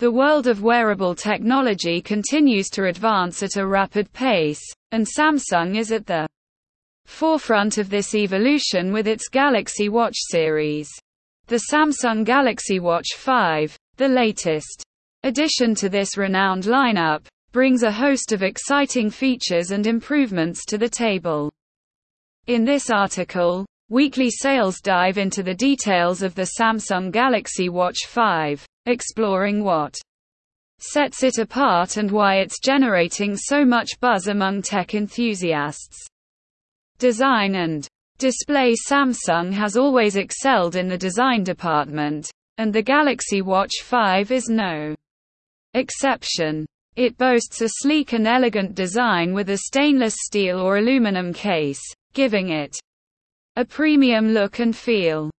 The world of wearable technology continues to advance at a rapid pace, and Samsung is at the forefront of this evolution with its Galaxy Watch series. The Samsung Galaxy Watch 5, the latest addition to this renowned lineup, brings a host of exciting features and improvements to the table. In this article, Weeklysales dive into the details of the Samsung Galaxy Watch 5, exploring what sets it apart and why it's generating so much buzz among tech enthusiasts. Design and display Samsung has always excelled in the design department, and the Galaxy Watch 5 is no exception. It boasts a sleek and elegant design with a stainless steel or aluminum case, giving it a premium look and feel.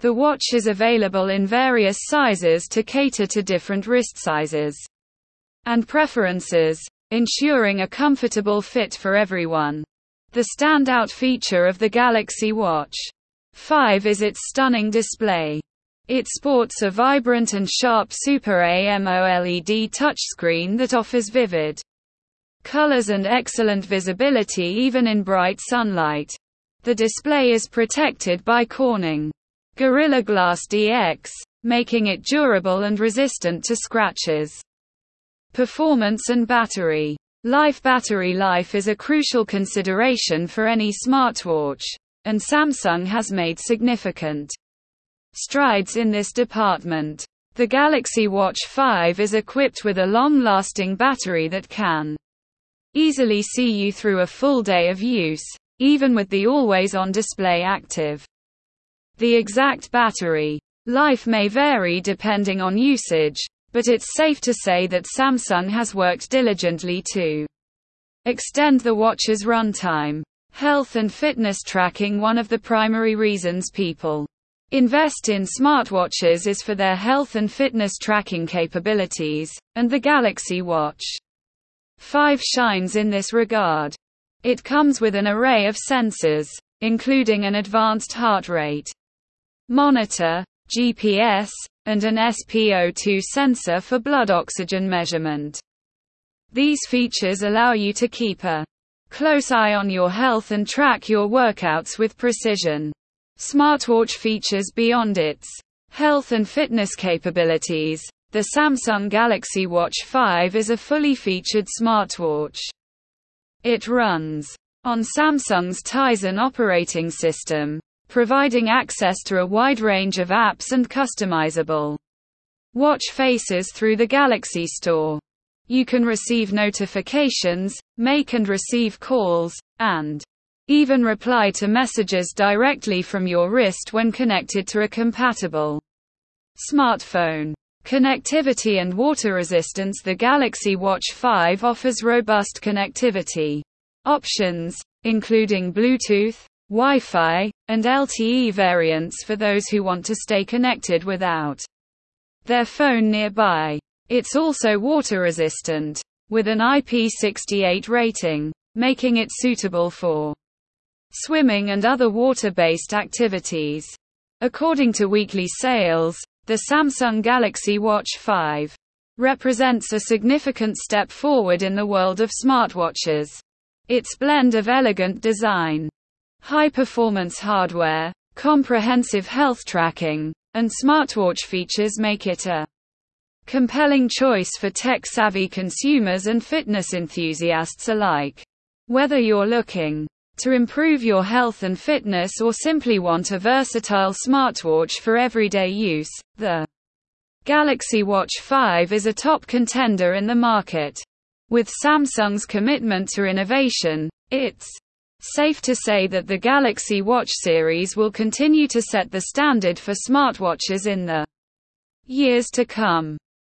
The watch is available in various sizes to cater to different wrist sizes and preferences, ensuring a comfortable fit for everyone. The standout feature of the Galaxy Watch 5 is its stunning display. It sports a vibrant and sharp Super AMOLED touchscreen that offers vivid colors and excellent visibility even in bright sunlight. The display is protected by Corning Gorilla Glass DX, making it durable and resistant to scratches. Performance and battery Life battery life is a crucial consideration for any smartwatch, and Samsung has made significant strides in this department. The Galaxy Watch 5 is equipped with a long-lasting battery that can easily see you through a full day of use, even with the always-on display active. The exact battery life may vary depending on usage, but it's safe to say that Samsung has worked diligently to extend the watch's runtime. Health and fitness tracking One of the primary reasons people invest in smartwatches is for their health and fitness tracking capabilities, and the Galaxy Watch 5 shines in this regard. It comes with an array of sensors, including an advanced heart rate monitor, GPS, and an SpO2 sensor for blood oxygen measurement. These features allow you to keep a close eye on your health and track your workouts with precision. Smartwatch features beyond its health and fitness capabilities. The Samsung Galaxy Watch 5 is a fully featured smartwatch. It runs on Samsung's Tizen operating system, providing access to a wide range of apps and customizable watch faces through the Galaxy Store. You can receive notifications, make and receive calls, and even reply to messages directly from your wrist when connected to a compatible smartphone. Connectivity and water resistance The Galaxy Watch 5 offers robust connectivity options, including Bluetooth, Wi-Fi, and LTE variants for those who want to stay connected without their phone nearby. It's also water resistant, with an IP68 rating, making it suitable for swimming and other water-based activities. According to Weeklysales, the Samsung Galaxy Watch 5 represents a significant step forward in the world of smartwatches. Its blend of elegant design, High-performance hardware, comprehensive health tracking, and smartwatch features make it a compelling choice for tech-savvy consumers and fitness enthusiasts alike. Whether you're looking to improve your health and fitness or simply want a versatile smartwatch for everyday use, the Galaxy Watch 5 is a top contender in the market. With Samsung's commitment to innovation, it's Safe to say that the Galaxy Watch series will continue to set the standard for smartwatches in the years to come.